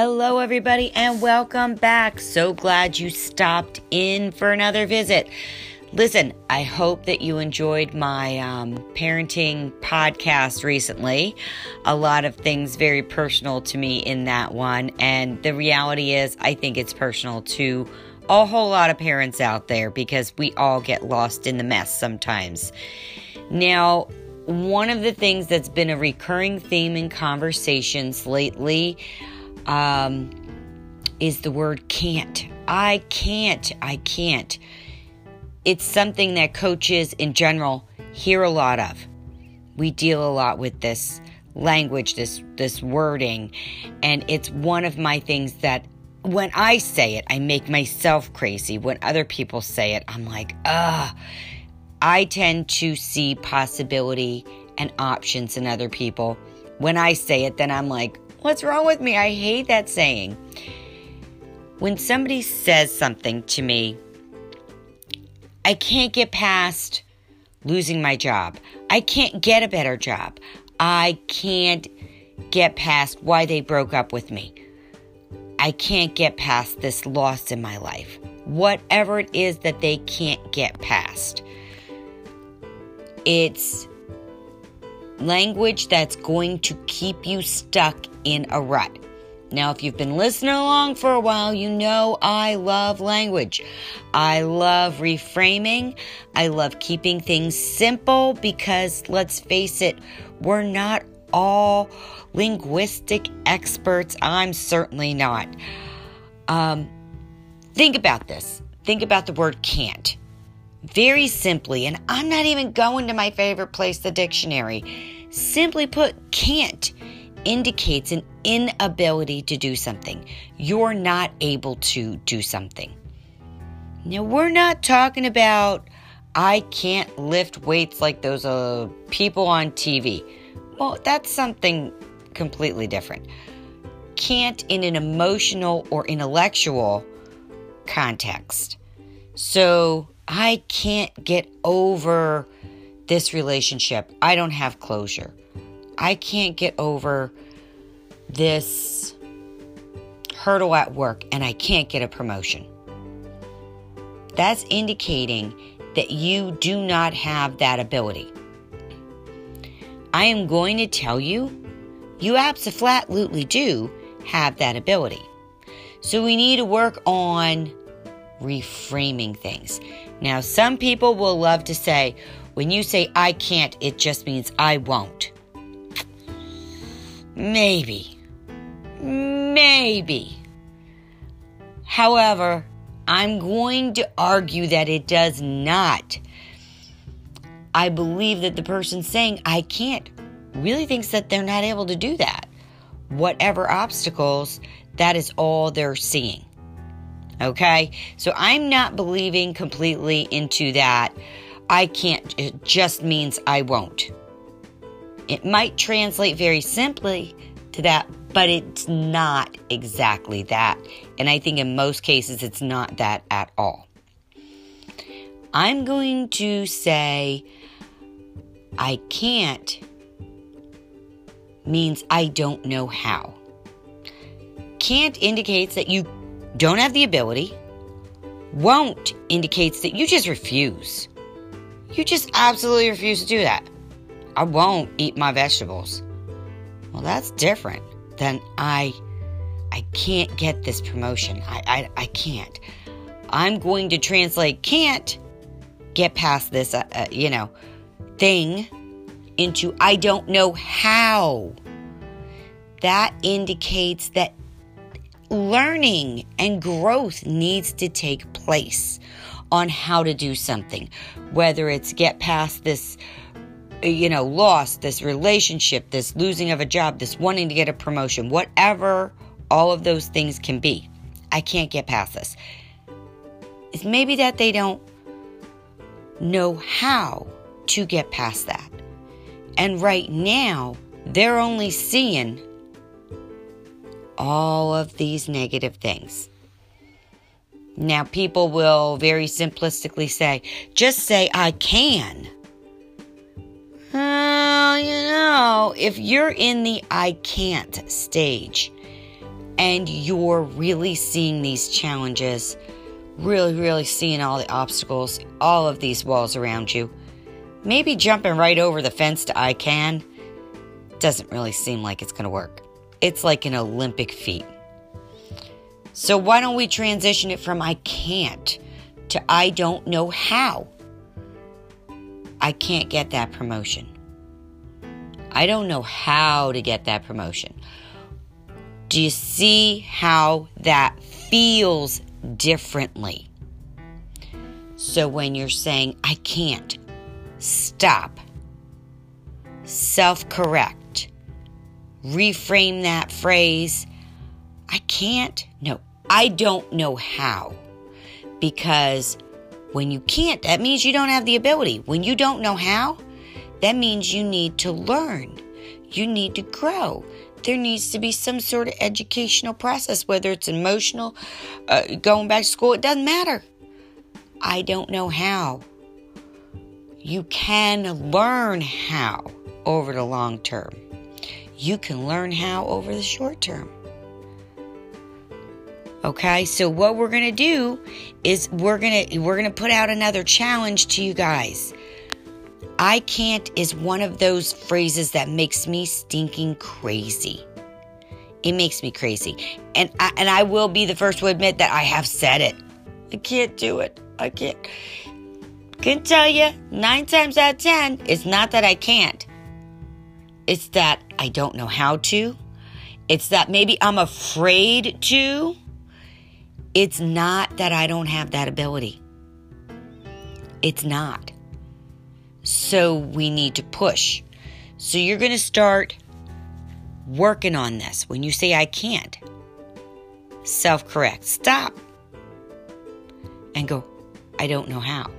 Hello, everybody, and welcome back. So glad you stopped in for another visit. Listen, I hope that you enjoyed my um, parenting podcast recently. A lot of things very personal to me in that one. And the reality is, I think it's personal to a whole lot of parents out there because we all get lost in the mess sometimes. Now, one of the things that's been a recurring theme in conversations lately um, is the word can't. I can't. I can't. It's something that coaches in general hear a lot of. We deal a lot with this language, this this wording, and it's one of my things that when I say it, I make myself crazy. When other people say it, I'm like, ugh. I tend to see possibility and options in other people. When I say it, then I'm like, What's wrong with me? I hate that saying. When somebody says something to me, I can't get past losing my job. I can't get a better job. I can't get past why they broke up with me. I can't get past this loss in my life. Whatever it is that they can't get past. It's language that's going to keep you stuck in a rut. Now, if you've been listening along for a while, you know I love language. I love reframing. I love keeping things simple because let's face it, we're not all linguistic experts. I'm certainly not. Um, think about this. Think about the word can't. Very simply, and I'm not even going to my favorite place, the dictionary. Simply put, can't indicates an inability to do something. You're not able to do something. Now, we're not talking about I can't lift weights like those uh, people on TV. Well, that's something completely different. Can't in an emotional or intellectual context. So, I can't get over this relationship. I don't have closure. I can't get over this hurdle at work and I can't get a promotion. That's indicating that you do not have that ability. I am going to tell you, you absolutely do have that ability. So we need to work on reframing things. Now, some people will love to say, when you say I can't, it just means I won't. Maybe. Maybe. However, I'm going to argue that it does not. I believe that the person saying I can't really thinks that they're not able to do that. Whatever obstacles, that is all they're seeing. Okay? So I'm not believing completely into that. I can't, it just means I won't. It might translate very simply to that, but it's not exactly that. And I think in most cases, it's not that at all. I'm going to say, I can't means I don't know how. Can't indicates that you don't have the ability. Won't indicates that you just refuse. You just absolutely refuse to do that. I won't eat my vegetables. Well, that's different than I I can't get this promotion. I, I, I can't. I'm going to translate can't get past this, uh, uh, you know, thing into I don't know how. That indicates that learning and growth needs to take place on how to do something, whether it's get past this you know, loss, this relationship, this losing of a job, this wanting to get a promotion, whatever all of those things can be. I can't get past this. It's maybe that they don't know how to get past that. And right now, they're only seeing all of these negative things. Now, people will very simplistically say, just say, I can. Well, you know, if you're in the I can't stage, and you're really seeing these challenges, really, really seeing all the obstacles, all of these walls around you, maybe jumping right over the fence to I can doesn't really seem like it's going to work. It's like an Olympic feat. So, why don't we transition it from I can't to I don't know how? I can't get that promotion. I don't know how to get that promotion. Do you see how that feels differently? So when you're saying, I can't, stop, self correct, reframe that phrase. I can't, no, I don't know how. Because when you can't, that means you don't have the ability. When you don't know how, that means you need to learn, you need to grow there needs to be some sort of educational process, whether it's emotional, uh, going back to school, it doesn't matter. I don't know how. You can learn how over the long term. You can learn how over the short term. Okay, so what we're gonna do is we're gonna we're gonna put out another challenge to you guys. I can't is one of those phrases that makes me stinking crazy. It makes me crazy. And I, and I will be the first to admit that I have said it. I can't do it. I can't. Can tell you, nine times out of ten, it's not that I can't. It's that I don't know how to. It's that maybe I'm afraid to. It's not that I don't have that ability. It's not. So we need to push. So you're going to start working on this. When you say I can't, self correct. Stop and go, I don't know how.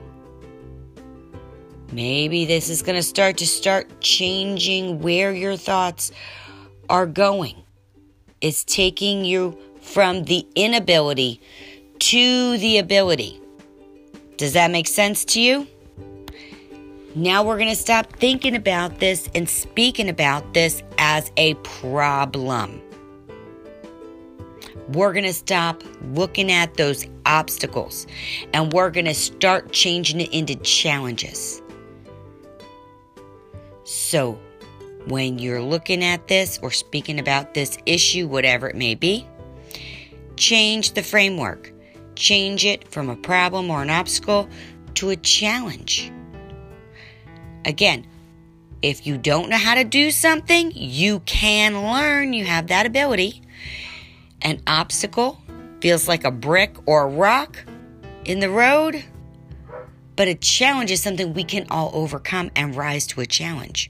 Maybe this is going to start to start changing where your thoughts are going. It's taking you from the inability to the ability. Does that make sense to you? Now we're going to stop thinking about this and speaking about this as a problem. We're going to stop looking at those obstacles and we're going to start changing it into challenges. So, when you're looking at this or speaking about this issue, whatever it may be, change the framework. Change it from a problem or an obstacle to a challenge. Again, if you don't know how to do something, you can learn. You have that ability. An obstacle feels like a brick or a rock in the road, but a challenge is something we can all overcome and rise to a challenge.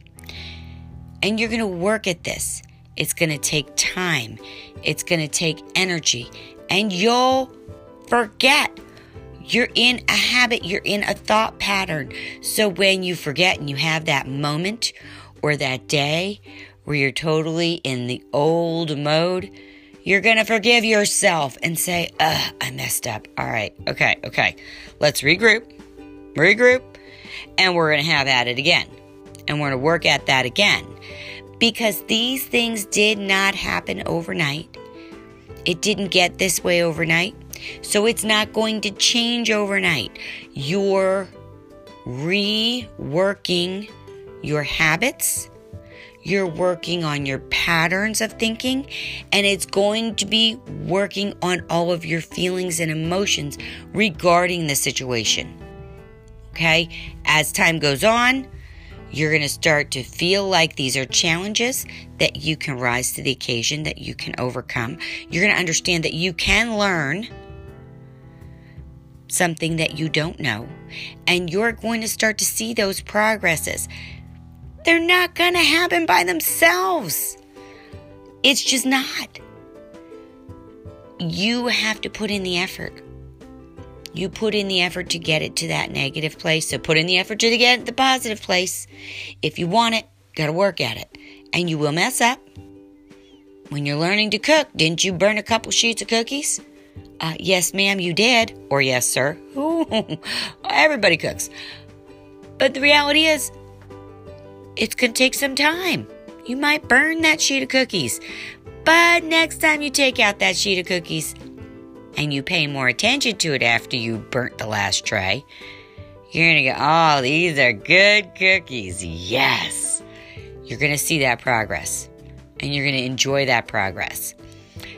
And you're going to work at this. It's going to take time, it's going to take energy, and you'll forget you're in a habit, you're in a thought pattern. So when you forget and you have that moment or that day where you're totally in the old mode, you're going to forgive yourself and say, Ugh, I messed up. All right, okay, okay. Let's regroup, regroup, and we're going to have at it again. And we're going to work at that again. Because these things did not happen overnight. It didn't get this way overnight. So it's not going to change overnight. You're reworking your habits. You're working on your patterns of thinking, and it's going to be working on all of your feelings and emotions regarding the situation. Okay? As time goes on, you're going to start to feel like these are challenges that you can rise to the occasion, that you can overcome. You're going to understand that you can learn something that you don't know, and you're going to start to see those progresses. They're not going to happen by themselves. It's just not. You have to put in the effort. You put in the effort to get it to that negative place. So put in the effort to get the positive place. If you want it, got to work at it. And you will mess up. When you're learning to cook, didn't you burn a couple sheets of cookies? Uh, yes, ma'am, you did. Or yes, sir. Ooh, everybody cooks. But the reality is, it's going to take some time. You might burn that sheet of cookies. But next time you take out that sheet of cookies and you pay more attention to it after you burnt the last tray, you're to go, oh, these are good cookies. Yes. You're to see that progress and you're to enjoy that progress.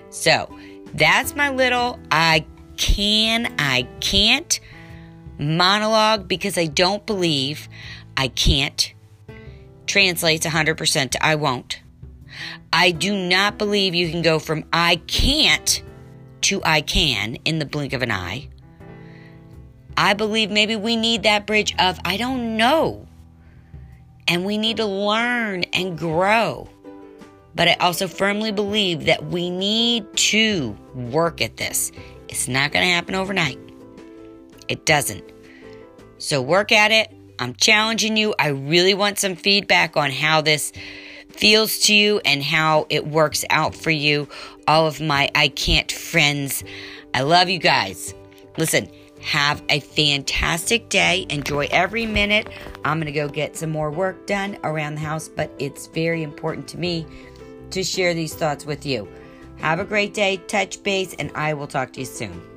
So that's my little I can, I can't monologue because I don't believe I can't translates 100% to I won't. I do not believe you can go from I can't to I can in the blink of an eye. I believe maybe we need that bridge of I don't know. And we need to learn and grow. But I also firmly believe that we need to work at this. It's not going to happen overnight. It doesn't. So work at it. I'm challenging you. I really want some feedback on how this feels to you and how it works out for you. All of my I can't friends. I love you guys. Listen, have a fantastic day. Enjoy every minute. I'm going to go get some more work done around the house, but it's very important to me to share these thoughts with you. Have a great day, touch base, and I will talk to you soon.